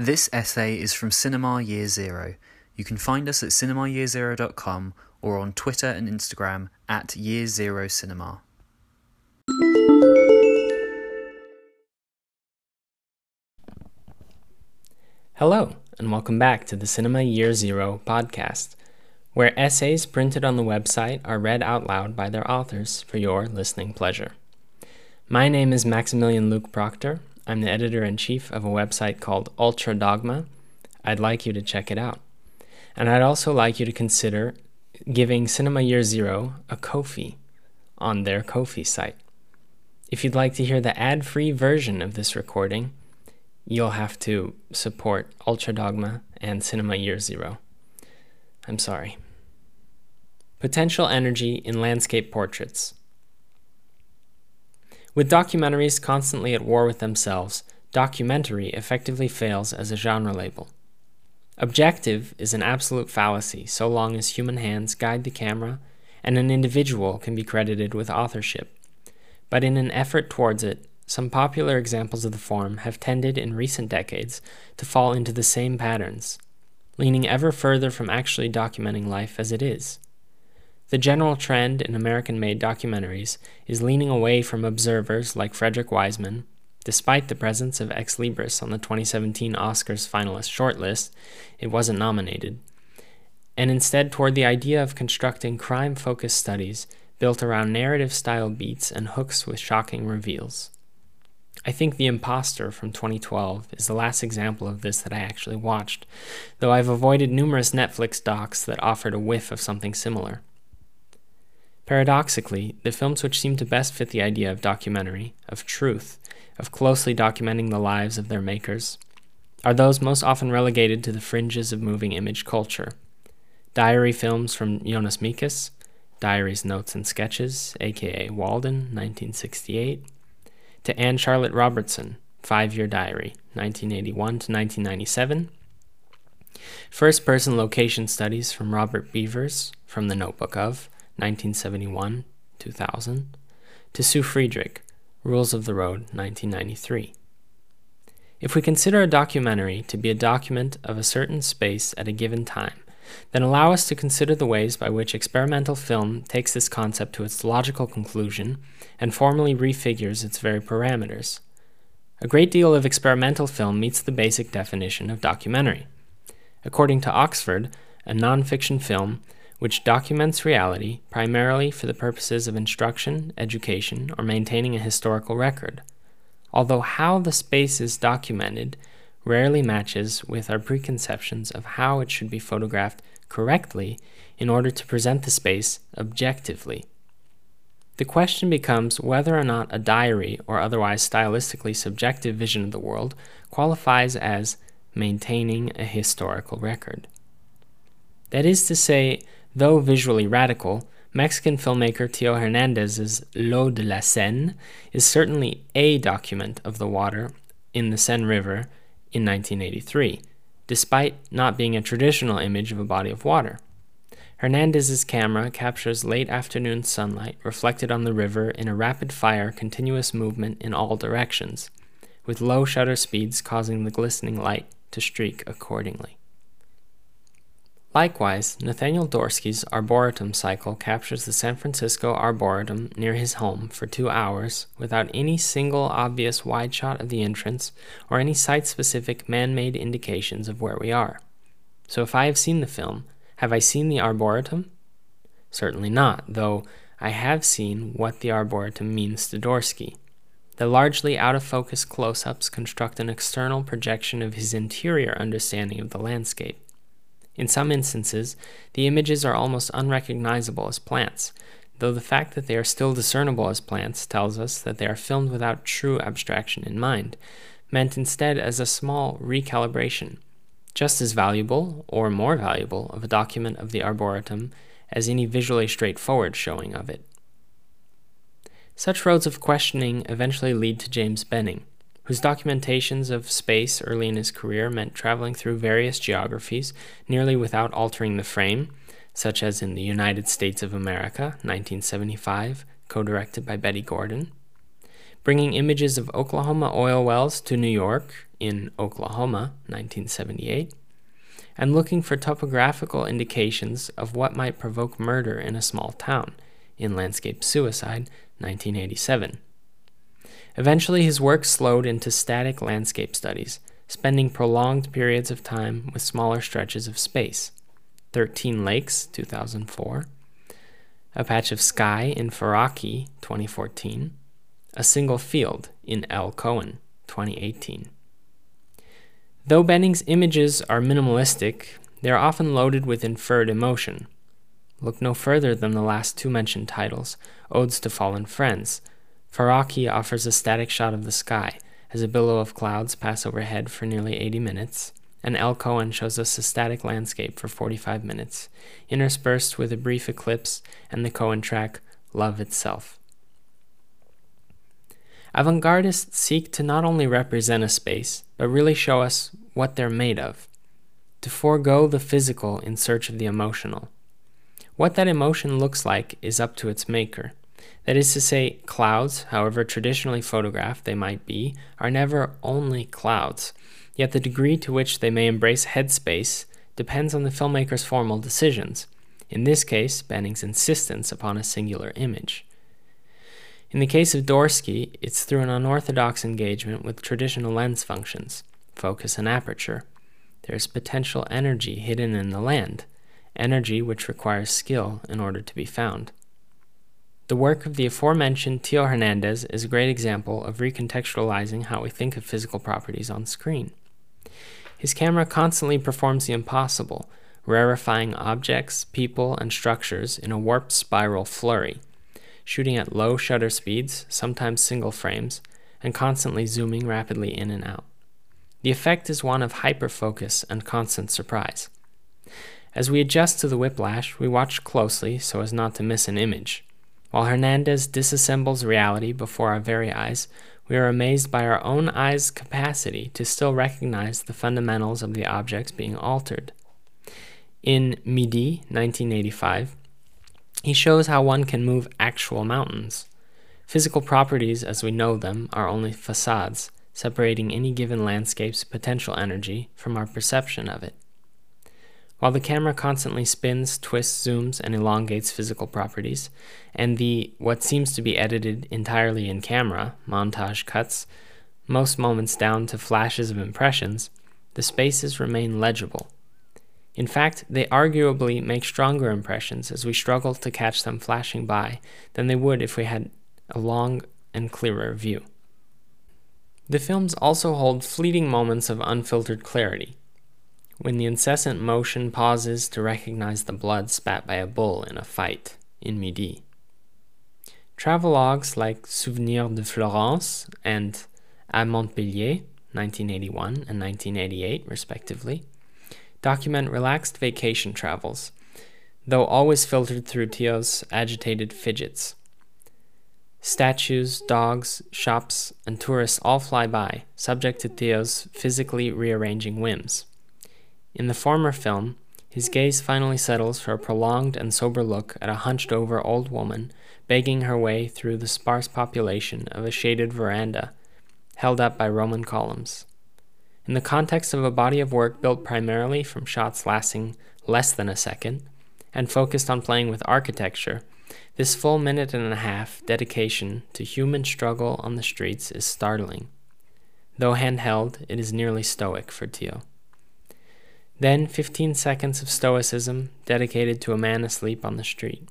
This essay is from Cinema Year Zero. You can find us at cinemayearzero.com or on Twitter and Instagram at Year Zero Cinema. Hello, and welcome back to the Cinema Year Zero podcast, where essays printed on the website are read out loud by their authors for your listening pleasure. My name is Maximilian Luke Proctor. I'm the editor in chief of a website called Ultra Dogme. I'd like you to check it out. And I'd also like you to consider giving Cinema Year Zero a Ko-fi on their Ko-fi site. If you'd like to hear the ad free version of this recording, you'll have to support Ultra Dogme and Cinema Year Zero. I'm sorry. Potential energy in landscape portraits. With documentaries constantly at war with themselves, documentary effectively fails as a genre label. Objective is an absolute fallacy so long as human hands guide the camera and an individual can be credited with authorship. But in an effort towards it, some popular examples of the form have tended in recent decades to fall into the same patterns, leaning ever further from actually documenting life as it is. The general trend in American made documentaries is leaning away from observers like Frederick Wiseman, despite the presence of Ex Libris on the 2017 Oscars finalist shortlist, it wasn't nominated, and instead toward the idea of constructing crime focused studies built around narrative style beats and hooks with shocking reveals. I think The Imposter from 2012 is the last example of this that I actually watched, though I've avoided numerous Netflix docs that offered a whiff of something similar. Paradoxically, the films which seem to best fit the idea of documentary, of truth, of closely documenting the lives of their makers, are those most often relegated to the fringes of moving image culture. Diary films from Jonas Mekas, Diaries, Notes, and Sketches, aka Walden, 1968, to Anne Charlotte Robertson, Five Year Diary, 1981 to 1997. First person location studies from Robert Beavers, from the Notebook of 1971 2000, to Su Friedrich, Rules of the Road, 1993. If we consider a documentary to be a document of a certain space at a given time, then allow us to consider the ways by which experimental film takes this concept to its logical conclusion and formally refigures its very parameters. A great deal of experimental film meets the basic definition of documentary. According to Oxford, a nonfiction film which documents reality primarily for the purposes of instruction, education, or maintaining a historical record. Although how the space is documented rarely matches with our preconceptions of how it should be photographed correctly in order to present the space objectively. The question becomes whether or not a diary or otherwise stylistically subjective vision of the world qualifies as maintaining a historical record. That is to say, though visually radical, Mexican filmmaker Teo Hernandez's L'eau de la Seine is certainly a document of the water in the Seine River in 1983, despite not being a traditional image of a body of water. Hernandez's camera captures late afternoon sunlight reflected on the river in a rapid fire continuous movement in all directions, with low shutter speeds causing the glistening light to streak accordingly. Likewise, Nathaniel Dorsky's Arboretum cycle captures the San Francisco Arboretum near his home for two hours without any single obvious wide shot of the entrance or any site specific man made indications of where we are. So, if I have seen the film, have I seen the Arboretum? Certainly not, though I have seen what the Arboretum means to Dorsky. The largely out of focus close ups construct an external projection of his interior understanding of the landscape. In some instances, the images are almost unrecognizable as plants, though the fact that they are still discernible as plants tells us that they are filmed without true abstraction in mind, meant instead as a small recalibration, just as valuable, or more valuable, of a document of the Arboretum as any visually straightforward showing of it. Such roads of questioning eventually lead to James Benning, whose documentations of space early in his career meant traveling through various geographies nearly without altering the frame, such as in The United States of America, 1975, co directed by Betty Gordon, bringing images of Oklahoma oil wells to New York in Oklahoma, 1978, and looking for topographical indications of what might provoke murder in a small town in Landscape Suicide, 1987. Eventually, his work slowed into static landscape studies, spending prolonged periods of time with smaller stretches of space. 13 Lakes, 2004, A Patch of Sky in Farocki, 2014, A Single Field in L. Cohen, 2018. Though Benning's images are minimalistic, they are often loaded with inferred emotion. Look no further than the last two mentioned titles, Odes to Fallen Friends. Farocki offers a static shot of the sky as a billow of clouds pass overhead for nearly 80 minutes, and L. Cohen shows us a static landscape for 45 minutes, interspersed with a brief eclipse and the Cohen track Love Itself. Avant gardists seek to not only represent a space, but really show us what they're made of, to forego the physical in search of the emotional. What that emotion looks like is up to its maker. That is to say, clouds, however traditionally photographed they might be, are never only clouds, yet the degree to which they may embrace headspace depends on the filmmaker's formal decisions, in this case, Benning's insistence upon a singular image. In the case of Dorsky, it's through an unorthodox engagement with traditional lens functions, focus and aperture. There's potential energy hidden in the land, energy which requires skill in order to be found. The work of the aforementioned Teo Hernandez is a great example of recontextualizing how we think of physical properties on screen. His camera constantly performs the impossible, rarefying objects, people, and structures in a warped spiral flurry shooting at low shutter speeds, sometimes single frames, and constantly zooming rapidly in and out. The effect is one of hyperfocus and constant surprise. As we adjust to the whiplash, we watch closely so as not to miss an image. While Hernandez disassembles reality before our very eyes, we are amazed by our own eyes' capacity to still recognize the fundamentals of the objects being altered. In Midi, 1985, he shows how one can move actual mountains. Physical properties, as we know them, are only facades, separating any given landscape's potential energy from our perception of it. While the camera constantly spins, twists, zooms, and elongates physical properties, and the what seems to be edited entirely in camera montage cuts most moments down to flashes of impressions, the spaces remain legible. In fact, they arguably make stronger impressions as we struggle to catch them flashing by than they would if we had a long and clearer view. The films also hold fleeting moments of unfiltered clarity, when the incessant motion pauses to recognize the blood spat by a bull in a fight in Midi. Travelogues like Souvenirs de Florence and À Montpellier, 1981 and 1988, respectively, document relaxed vacation travels, though always filtered through Teo's agitated fidgets. Statues, dogs, shops, and tourists all fly by, subject to Teo's physically rearranging whims. In the former film, his gaze finally settles for a prolonged and sober look at a hunched over old woman begging her way through the sparse population of a shaded veranda held up by Roman columns. In the context of a body of work built primarily from shots lasting less than a second and focused on playing with architecture, this full minute and a half dedication to human struggle on the streets is startling. Though handheld, it is nearly stoic for Teo. Then 15 seconds of stoicism dedicated to a man asleep on the street.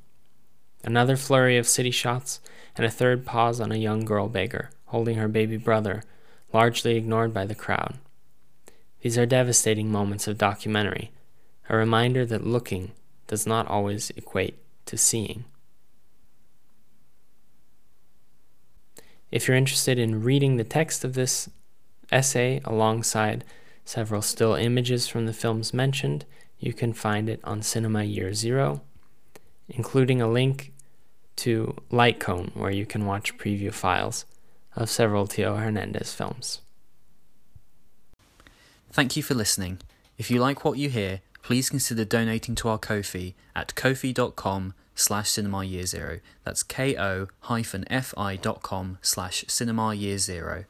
Another flurry of city shots, and a third pause on a young girl beggar, holding her baby brother, largely ignored by the crowd. These are devastating moments of documentary, a reminder that looking does not always equate to seeing. If you're interested in reading the text of this essay alongside several still images from the films mentioned, you can find it on Cinema Year Zero, including a link to Lightcone, where you can watch preview files of several Teo Hernandez films. Thank you for listening. If you like what you hear, please consider donating to our Ko-fi at ko-fi.com slash cinema year zero. That's ko-fi.com slash cinema year zero.